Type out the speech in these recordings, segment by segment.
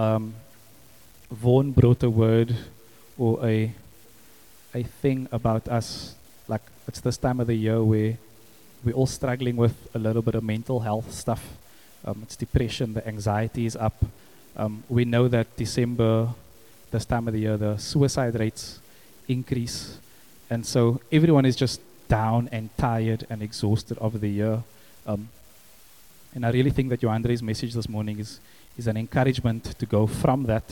Um, Vaughan brought a word or a a thing about us. Like it's this time of the year where we're all struggling with a little bit of mental health stuff. Um, it's depression, the anxiety is up. Um, we know that December, this time of the year, the suicide rates increase, and so everyone is just down and tired and exhausted over the year. Um, and I really think that Johandre's message this morning is, is an encouragement to go from that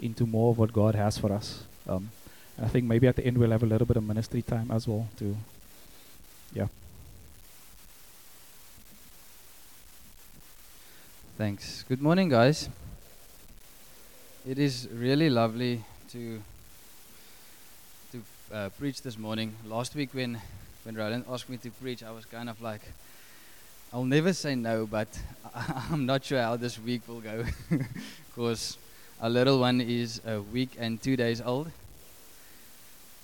into more of what God has for us. Um, I think maybe at the end we'll have a little bit of ministry time as well to, yeah. Thanks. Good morning, guys. It is really lovely to to uh, preach this morning. Last week, when when Roland asked me to preach, I was kind of like, I'll never say no, but I'm not sure how this week will go, because our little one is a week and two days old.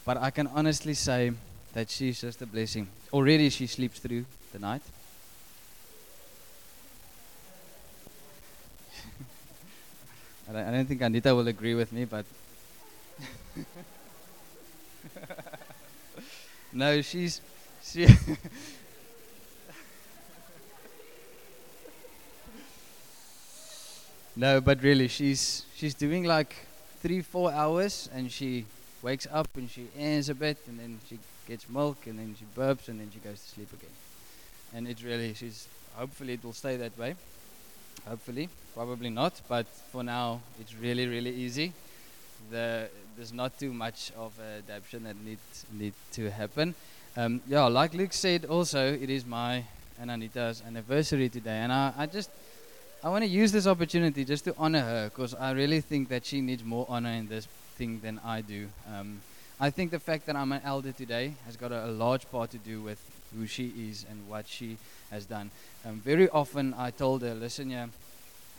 But I can honestly say that she's just a blessing. Already, she sleeps through the night. I don't, think Anita will agree with me, but no, she's she. No, but really, she's she's doing like three, four hours, and she wakes up and she ends a bit, and then she gets milk, and then she burps, and then she goes to sleep again. And it really, she's hopefully it will stay that way. Hopefully, probably not, but for now, it's really, really easy. The, there's not too much of adaptation that need need to happen. Um, yeah, like Luke said, also it is my and Anita's anniversary today, and I, I just I want to use this opportunity just to honor her because I really think that she needs more honor in this thing than I do. Um, I think the fact that I'm an elder today has got a, a, large part to do with who she is and what she has done. Um, very often I told her, listen, yeah,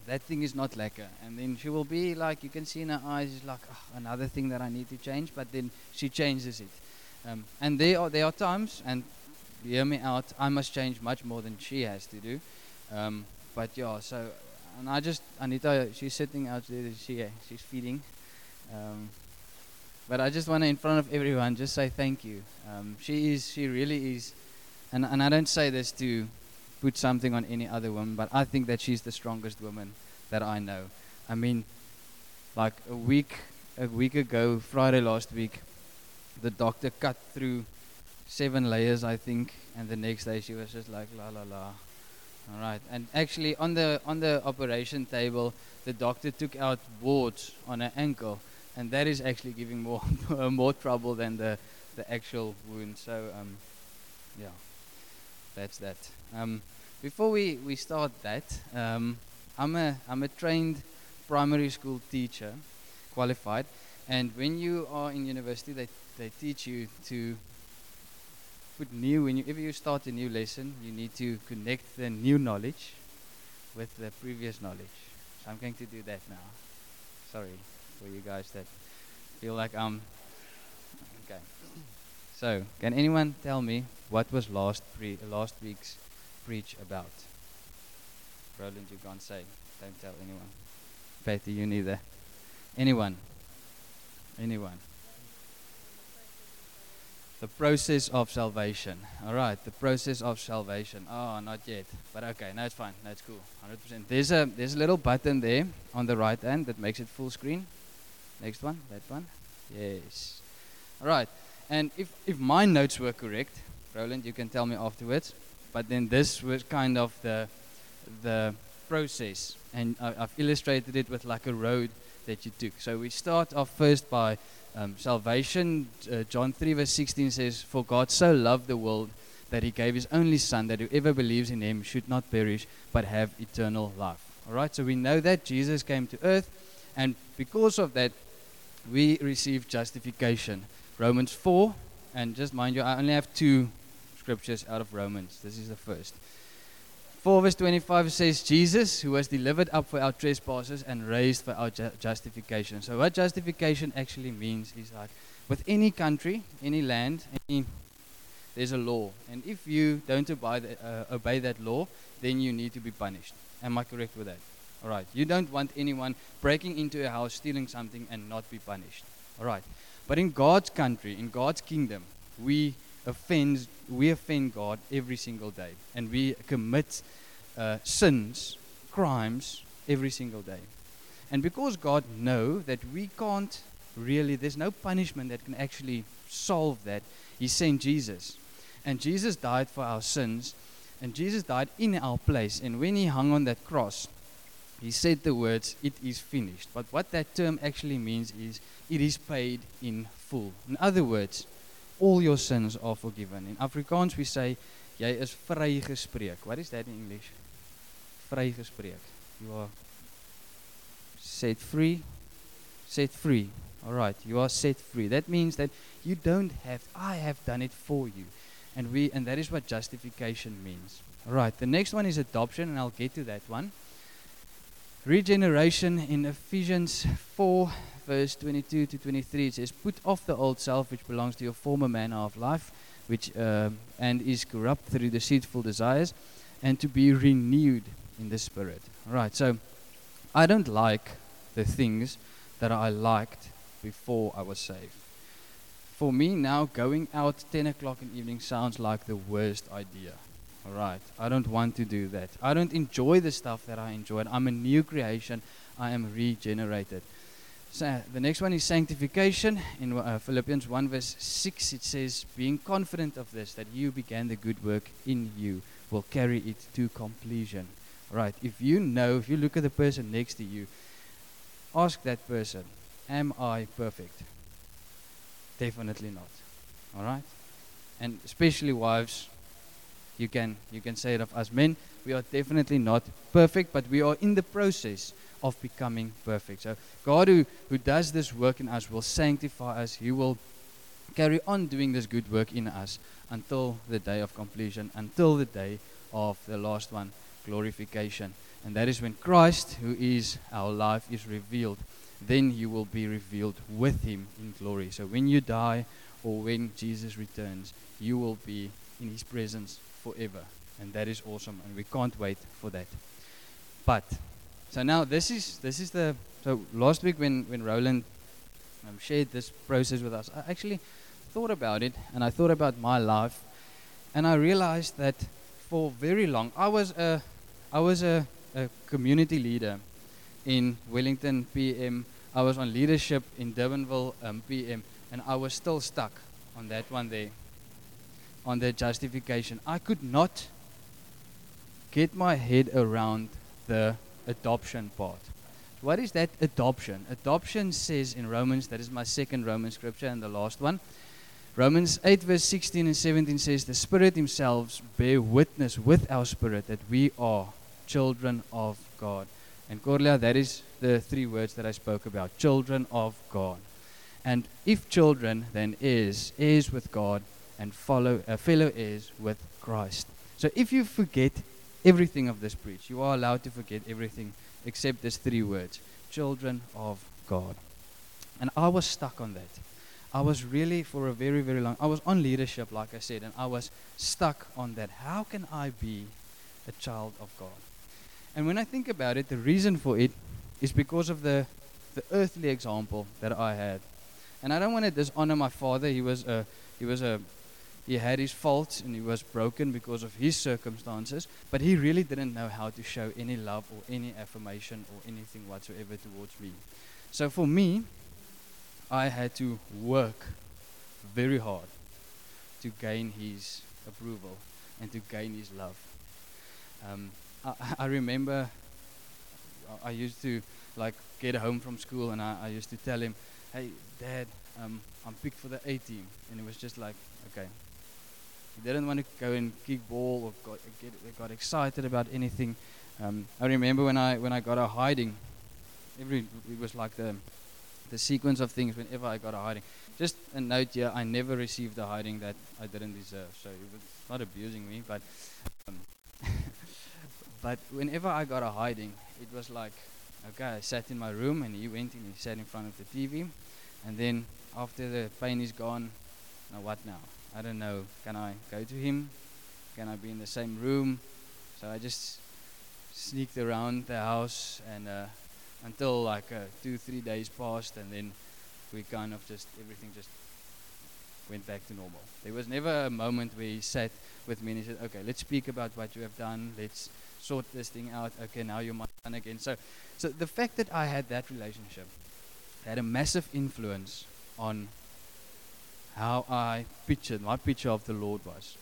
that thing is not lekker. And then she will be like, you can see in her eyes, she's like, oh, another thing that I need to change. But then she changes it. Um, and there are, there are times, and hear me out, I must change much more than she has to do. Um, but yeah, so, and I just, Anita, she's sitting out there, she, she's feeding. Um, but I just want to, in front of everyone, just say thank you. Um, she is, she really is, and, and I don't say this to put something on any other woman, but I think that she's the strongest woman that I know. I mean, like a week, a week ago, Friday last week, the doctor cut through seven layers, I think, and the next day she was just like la la la. All right, and actually on the on the operation table, the doctor took out boards on her ankle, and that is actually giving more more trouble than the the actual wound. So um, yeah, that's that. Um, before we, we start that, um, I'm a I'm a trained primary school teacher, qualified, and when you are in university, they they teach you to put new when you if you start a new lesson, you need to connect the new knowledge with the previous knowledge. So I'm going to do that now. Sorry for you guys that feel like I'm okay. So, can anyone tell me what was last pre- last week's preach about? Roland, you can't say. Don't tell anyone. Patty, you neither. Anyone? Anyone? The process of salvation. All right, the process of salvation. Oh, not yet, but okay, no, it's fine. No, it's cool. 100%. There's a there's a little button there on the right hand that makes it full screen. Next one, that one. Yes. All right. And if, if my notes were correct, Roland, you can tell me afterwards, but then this was kind of the, the process. And I, have illustrated it with like a road that you took. So we start off first by um, salvation. Uh, John 3, verse 16 says, For God so loved the world that he gave his only Son, that whoever believes in him should not perish, but have eternal life. All right, so we know that Jesus came to earth, and because of that, we receive justification. Romans 4, and just mind you, I only have two scriptures out of Romans. This is the first. 4 verse 25 says, Jesus, who was delivered up for our trespasses and raised for our ju- justification. So, what justification actually means is like with any country, any land, any, there's a law. And if you don't the, uh, obey that law, then you need to be punished. Am I correct with that? All right. You don't want anyone breaking into a house, stealing something, and not be punished. All right. But in God's country, in God's kingdom, we offend, we offend God every single day, and we commit uh, sins, crimes every single day. And because God know that we can't really, there's no punishment that can actually solve that. He sent Jesus, and Jesus died for our sins, and Jesus died in our place. And when he hung on that cross, he said the words, "It is finished." But what that term actually means is, it is paid in full. In other words, all your sins are forgiven. In Afrikaans we say, jy is vrygespreek. What is that in English? Vrygespreek. You are set free. Set free. All right, you are set free. That means that you don't have I have done it for you. And we and that is what justification means. All right, the next one is adoption and I'll get to that one. Regeneration in Ephesians 4 verse 22 to 23 it says put off the old self which belongs to your former manner of life which uh, and is corrupt through deceitful desires and to be renewed in the spirit. Right, so I don't like the things that I liked before I was saved. For me now, going out 10 o'clock in the evening sounds like the worst idea. All right, I don't want to do that. I don't enjoy the stuff that I enjoyed. I'm a new creation. I am regenerated. The next one is sanctification. In uh, Philippians 1 verse 6, it says, Being confident of this, that you began the good work in you, will carry it to completion. Right. If you know, if you look at the person next to you, ask that person, Am I perfect? Definitely not. All right? And especially wives, you can you can say it of us men, we are definitely not perfect, but we are in the process of becoming perfect. So God who, who does this work in us will sanctify us. He will carry on doing this good work in us until the day of completion, until the day of the last one, glorification. And that is when Christ, who is our life, is revealed. Then you will be revealed with him in glory. So when you die or when Jesus returns, you will be in his presence forever. And that is awesome. And we can't wait for that. But so now this is this is the so last week when when Roland um, shared this process with us, I actually thought about it and I thought about my life, and I realized that for very long I was a I was a, a community leader in Wellington PM. I was on leadership in Durbanville um, PM, and I was still stuck on that one there, on the justification. I could not get my head around the adoption part. What is that adoption? Adoption says in Romans, that is my second Roman scripture and the last one. Romans 8, verse 16 and 17 says, The Spirit Himself bear witness with our spirit that we are children of God. And Corlia, that is the three words that I spoke about children of God. And if children, then is, is with God, and follow, uh, fellow is with Christ. So if you forget everything of this preach. You are allowed to forget everything except these three words children of God. And I was stuck on that. I was really, for a very, very long, I was on leadership, like I said, and I was stuck on that. How can I be a child of God? And when I think about it, the reason for it is because of the, the earthly example that I had. And I don't want to dishonor my father. He was a, he was a he had his faults and he was broken because of his circumstances, but he really didn't know how to show any love or any affirmation or anything whatsoever towards me. So for me, I had to work very hard to gain his approval and to gain his love. Um, I, I, remember I used to like get home from school and I, I used to tell him, "Hey, Dad, um, I'm picked for the A team," and he was just like, "Okay, he didn't want to go and kick ball or got, get, got excited about anything. Um, I remember when I when I got a hiding, every it was like the the sequence of things. Whenever I got a hiding, just a note here: I never received a hiding that I didn't deserve. So it was not abusing me, but um, but whenever I got a hiding, it was like okay, I sat in my room and he went and he sat in front of the TV, and then after the pain is gone, now what now? I don't know, can I go to him? Can I be in the same room? So I just sneaked around the house and uh, until like uh, two, three days passed, and then we kind of just everything just went back to normal. There was never a moment where he sat with me and he said, "Okay, let's speak about what you have done. Let's sort this thing out. Okay, now you're my son again." So, so the fact that I had that relationship had a massive influence on how I pictured my picture of the Lord was.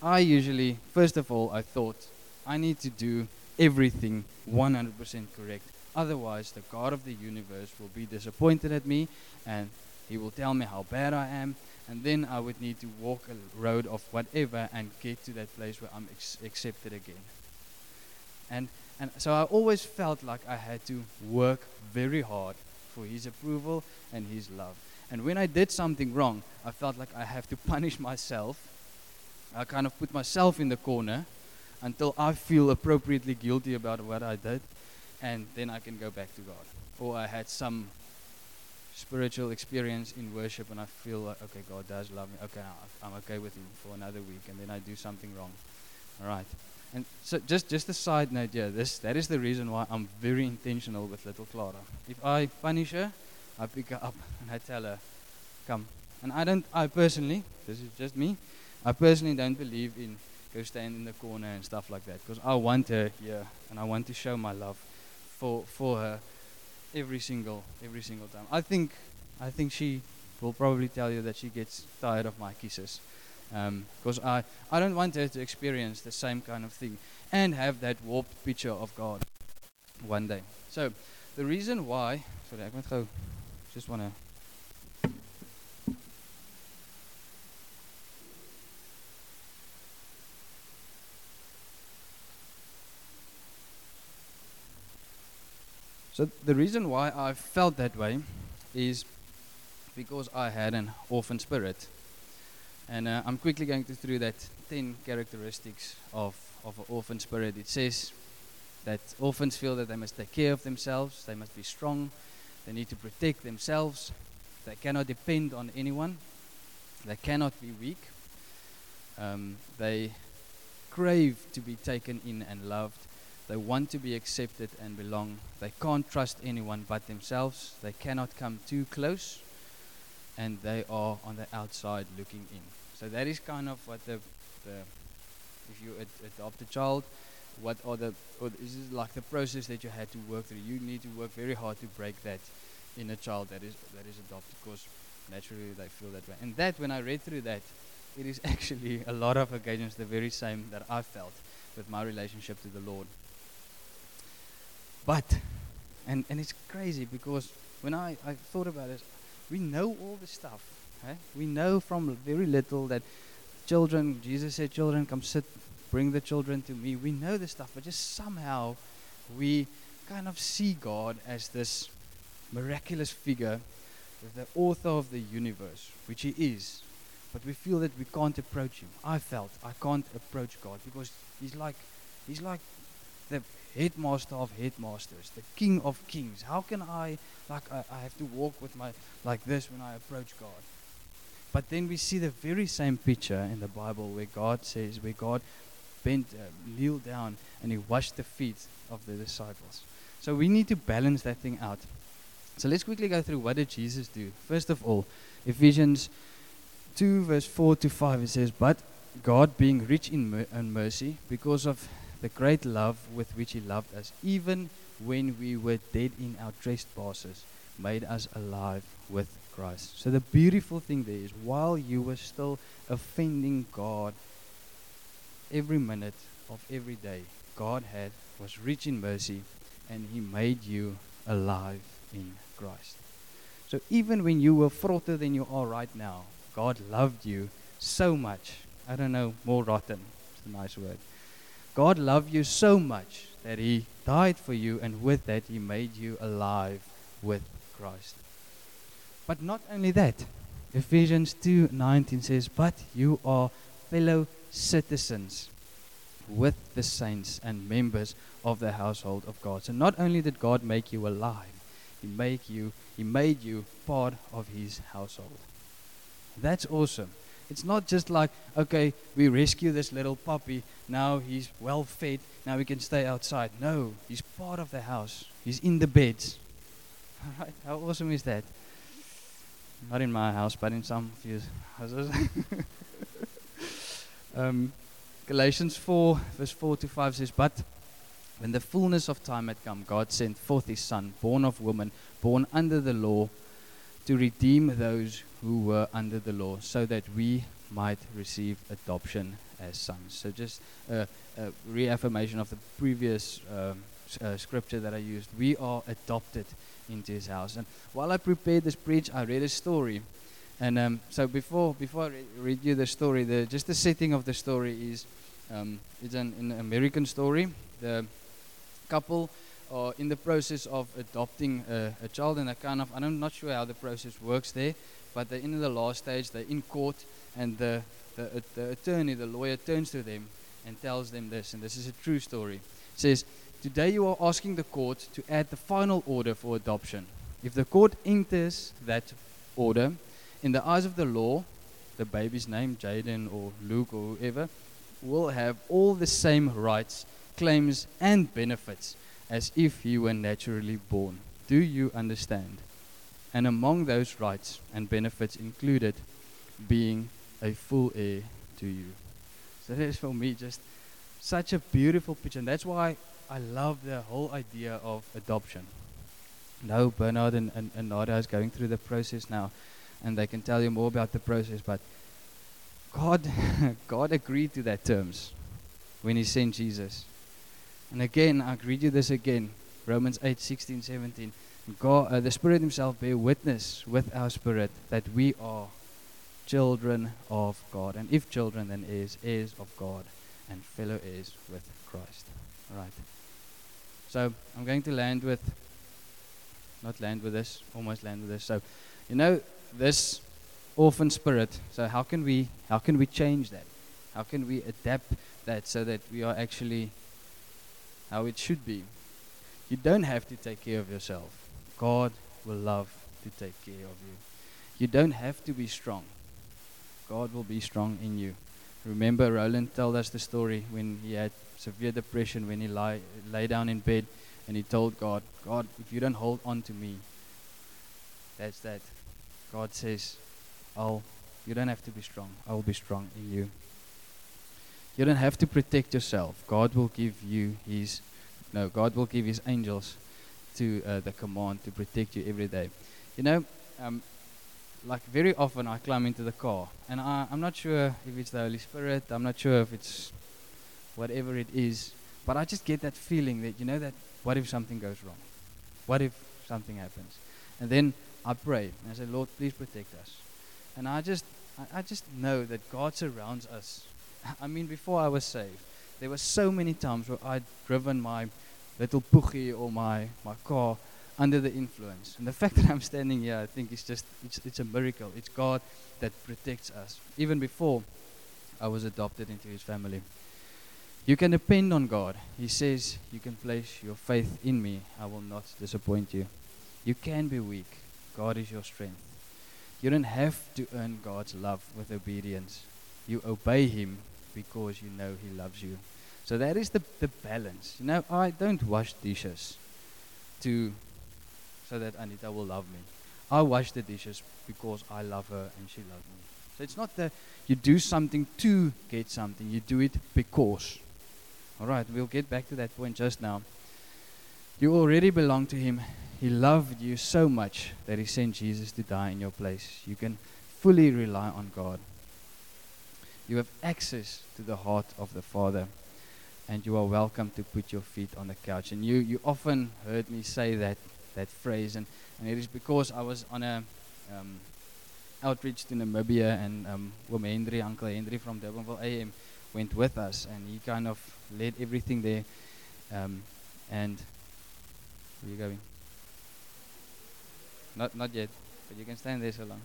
I usually, first of all, I thought I need to do everything 100% correct. Otherwise, the God of the universe will be disappointed at me and he will tell me how bad I am. And then I would need to walk a road of whatever and get to that place where I'm ex- accepted again. And, and so I always felt like I had to work very hard for his approval and his love. And when I did something wrong, I felt like I have to punish myself. I kind of put myself in the corner until I feel appropriately guilty about what I did, and then I can go back to God. Or I had some spiritual experience in worship, and I feel like, okay, God does love me. Okay, I'm okay with Him for another week, and then I do something wrong. All right. And so, just just a side note, yeah, this that is the reason why I'm very intentional with little Clara. If I punish her, I pick her up and I tell her, "Come." And I don't. I personally, this is just me. I personally don't believe in go stand in the corner and stuff like that because I want her here and I want to show my love for for her every single every single time. I think I think she will probably tell you that she gets tired of my kisses because um, I I don't want her to experience the same kind of thing and have that warped picture of God one day. So the reason why sorry ek moet gou just want to So the reason why I felt that way is because I had an orphan spirit. And uh, I'm quickly going to through that 10 characteristics of, of an orphan spirit. It says that orphans feel that they must take care of themselves, they must be strong, they need to protect themselves, they cannot depend on anyone, they cannot be weak, um, they crave to be taken in and loved, they want to be accepted and belong. They can't trust anyone but themselves. They cannot come too close. And they are on the outside looking in. So that is kind of what the, the if you ad- adopt a child, what are the, or this is like the process that you had to work through. You need to work very hard to break that in a child that is that is adopted because naturally they feel that way. And that, when I read through that, it is actually a lot of occasions the very same that I felt with my relationship to the Lord. But, and, and it's crazy because when I, I thought about it, we know all this stuff. Eh? We know from very little that children, Jesus said, children, come sit, bring the children to me. We know this stuff, but just somehow we kind of see God as this miraculous figure, the author of the universe, which He is. But we feel that we can't approach Him. I felt I can't approach God because He's like, He's like the headmaster of headmasters, the king of kings. How can I, like, I, I have to walk with my, like this when I approach God? But then we see the very same picture in the Bible where God says, where God bent, uh, down, and he washed the feet of the disciples. So we need to balance that thing out. So let's quickly go through what did Jesus do. First of all, Ephesians 2 verse 4 to 5 it says, But God being rich in, mer- in mercy, because of the great love with which He loved us, even when we were dead in our trespasses, made us alive with Christ. So the beautiful thing there is, while you were still offending God every minute of every day, God had was rich in mercy, and He made you alive in Christ. So even when you were frotter than you are right now, God loved you so much. I don't know, more rotten. It's a nice word. God loved you so much that He died for you, and with that, He made you alive with Christ. But not only that, Ephesians 2:19 says, "But you are fellow citizens with the saints and members of the household of God." So not only did God make you alive, He make you He made you part of His household. That's awesome. it's not just like, okay, we rescue this little puppy, now he's well fed, now we can stay outside. No, he's part of the house, he's in the beds. All right, how awesome is that? Not in my house, but in some few houses. um, Galatians 4, verse 4 to 5 says, But when the fullness of time had come, God sent forth his Son, born of woman, born under the law, to redeem those who were under the law, so that we might receive adoption as sons. So, just a, a reaffirmation of the previous um, uh, scripture that I used. We are adopted into his house. And while I prepared this preach, I read a story. And um, so before before I re- read you the story, the just the setting of the story is um, it's an, an American story. The couple are in the process of adopting a, a child, and I kind of I'm not sure how the process works there, but they're in the last stage. They're in court, and the the, uh, the attorney, the lawyer, turns to them and tells them this, and this is a true story. It says, Today you are asking the court to add the final order for adoption. If the court enters that order, in the eyes of the law, the baby's name, Jaden or Luke or whoever, will have all the same rights, claims, and benefits as if he were naturally born. Do you understand? And among those rights and benefits included being a full heir to you. So that is for me just such a beautiful picture. And that's why I love the whole idea of adoption. Now Bernard and, and, and Nada is going through the process now, and they can tell you more about the process, but God, God agreed to that terms when He sent Jesus. And again, I read you this again Romans 8 16, 17. God, uh, the Spirit Himself bear witness with our spirit that we are children of God. And if children, then heirs, heirs of God, and fellow heirs with Christ. All right. So I'm going to land with, not land with this, almost land with this. So, you know, this orphan spirit. So how can we how can we change that? How can we adapt that so that we are actually how it should be? You don't have to take care of yourself. God will love to take care of you. You don't have to be strong. God will be strong in you. Remember, Roland told us the story when he had severe depression, when he lie, lay down in bed and he told God, God, if you don't hold on to me, that's that. God says, I'll, you don't have to be strong. I will be strong in you. You don't have to protect yourself. God will give you His, no, God will give His angels to uh, the command to protect you every day. You know, um, like very often I climb into the car and I, I'm not sure if it's the Holy Spirit, I'm not sure if it's whatever it is, but I just get that feeling that, you know, that what if something goes wrong? What if something happens? And then I pray and I say, Lord, please protect us. And I just, I, just know that God surrounds us. I mean, before I was saved, there were so many times where I'd driven my little puchi or my, my car under the influence. And the fact that I'm standing here, I think is just, it's, it's a miracle. It's God that protects us. Even before I was adopted into his family. You can depend on God. He says, You can place your faith in me. I will not disappoint you. You can be weak. God is your strength. You don't have to earn God's love with obedience. You obey Him because you know He loves you. So that is the, the balance. You know, I don't wash dishes to so that Anita will love me. I wash the dishes because I love her and she loves me. So it's not that you do something to get something, you do it because. All right, we'll get back to that point just now. You already belong to Him. He loved you so much that He sent Jesus to die in your place. You can fully rely on God. You have access to the heart of the Father, and you are welcome to put your feet on the couch. And you, you often heard me say that that phrase, and, and it is because I was on a um, outreach to Namibia, and um, Uncle Henry from Durbanville AM, went with us, and he kind of led everything there. Um, and where are you going? Not not yet, but you can stand there so long.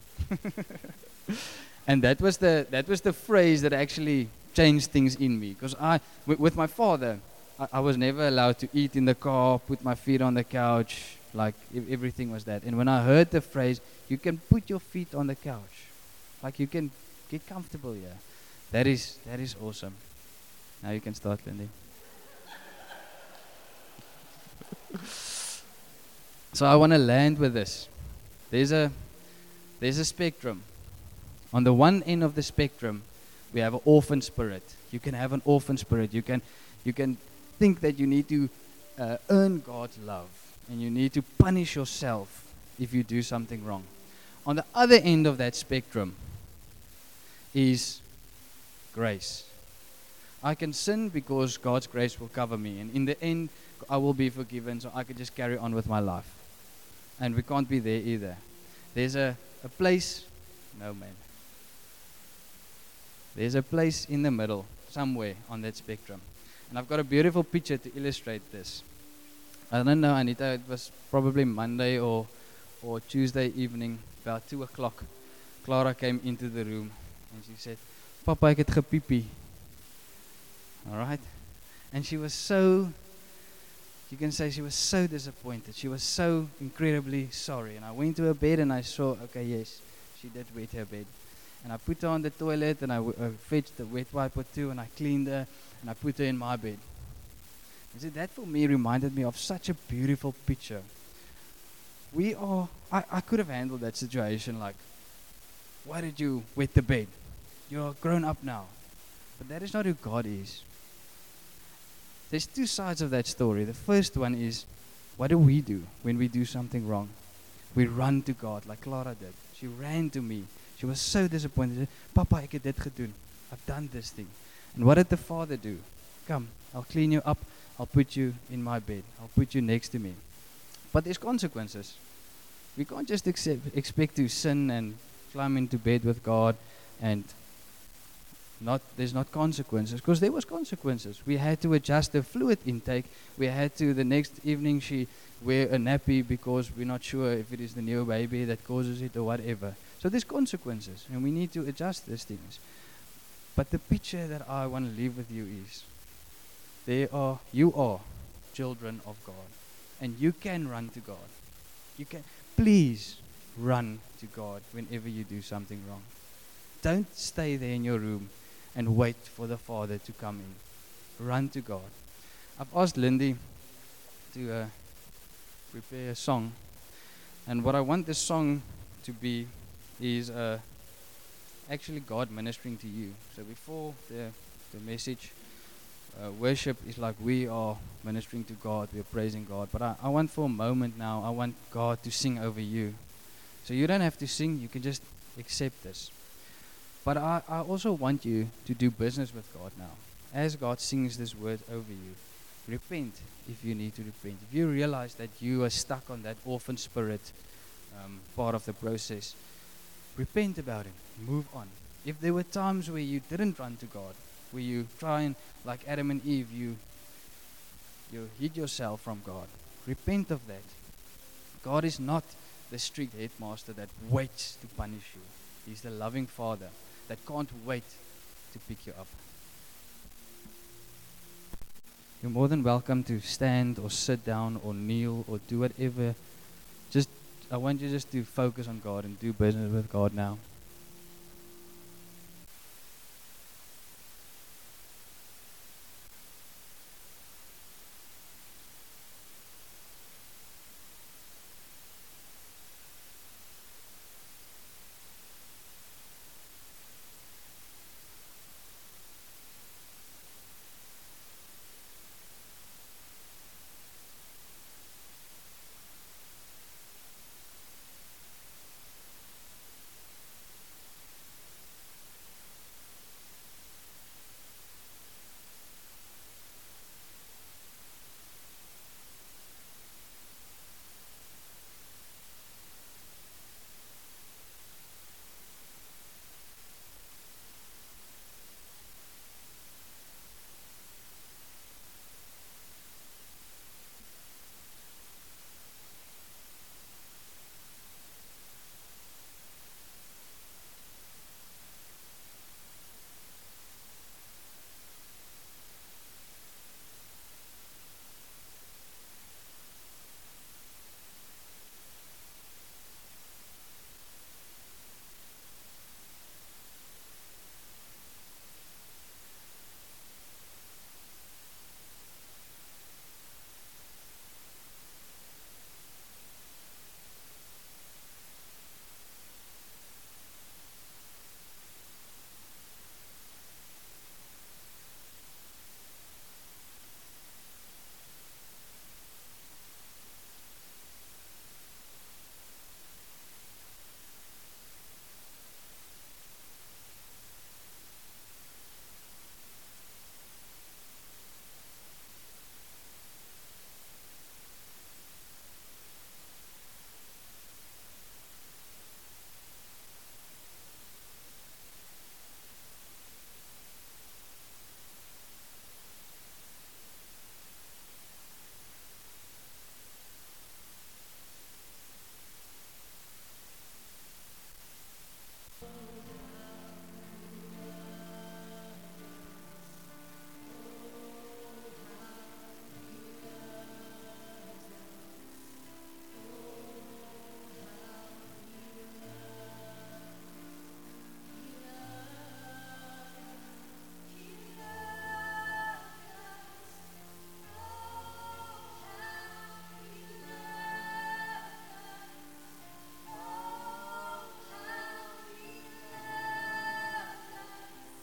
and that was the that was the phrase that actually changed things in me, because I w- with my father. I, I was never allowed to eat in the car, put my feet on the couch, like everything was that. And when I heard the phrase, you can put your feet on the couch, like you can get comfortable here. That is that is awesome. Now you can start, Lindy. so I want to land with this. There's a there's a spectrum. On the one end of the spectrum, we have an orphan spirit. You can have an orphan spirit. You can you can think that you need to uh, earn God's love and you need to punish yourself if you do something wrong. On the other end of that spectrum is grace. I can sin because God's grace will cover me, and in the end, I will be forgiven, so I can just carry on with my life. And we can't be there either. There's a, a place, no man. There's a place in the middle, somewhere on that spectrum. And I've got a beautiful picture to illustrate this. I don't know, Anita, it was probably Monday or, or Tuesday evening, about 2 o'clock. Clara came into the room and she said, Papa, ek het gepiepie. All right? And she was so, you can say she was so disappointed. She was so incredibly sorry. And I went to her bed and I saw, okay, yes, she did wet her bed. And I put her on the toilet and I, w- I fetched the wet wipe or two and I cleaned her and I put her in my bed. And see, that for me reminded me of such a beautiful picture. We are, I, I could have handled that situation like, why did you wet the bed? You're grown up now. But that is not who God is. There's two sides of that story. The first one is, what do we do when we do something wrong? We run to God like Clara did. She ran to me. She was so disappointed. She said, Papa, ek het gedoen. I've done this thing. And what did the father do? Come, I'll clean you up. I'll put you in my bed. I'll put you next to me. But there's consequences. We can't just accept, expect to sin and climb into bed with God and not there's not consequences because there was consequences. We had to adjust the fluid intake. We had to the next evening she wear a nappy because we're not sure if it is the new baby that causes it or whatever. So there's consequences and we need to adjust these things. But the picture that I want to leave with you is there are you are children of God and you can run to God. You can please run to God whenever you do something wrong. Don't stay there in your room and wait for the Father to come in. Run to God. I've asked Lindy to uh, prepare a song, and what I want this song to be is uh, actually God ministering to you. So before the the message, uh, worship is like we are ministering to God, we are praising God. But I, I want for a moment now, I want God to sing over you. So you don't have to sing, you can just accept this. But I, I also want you to do business with God now. As God sings this word over you, repent if you need to repent. If you realize that you are stuck on that orphan spirit um, part of the process, repent about it. Move on. If there were times where you didn't run to God, where you try and, like Adam and Eve, you you hid yourself from God, repent of that. God is not the strict headmaster that waits to punish you. He's the loving Father that can't wait to pick you up. You're more than welcome to stand or sit down or kneel or do whatever. Just, I want you just to focus on God and do business with God now.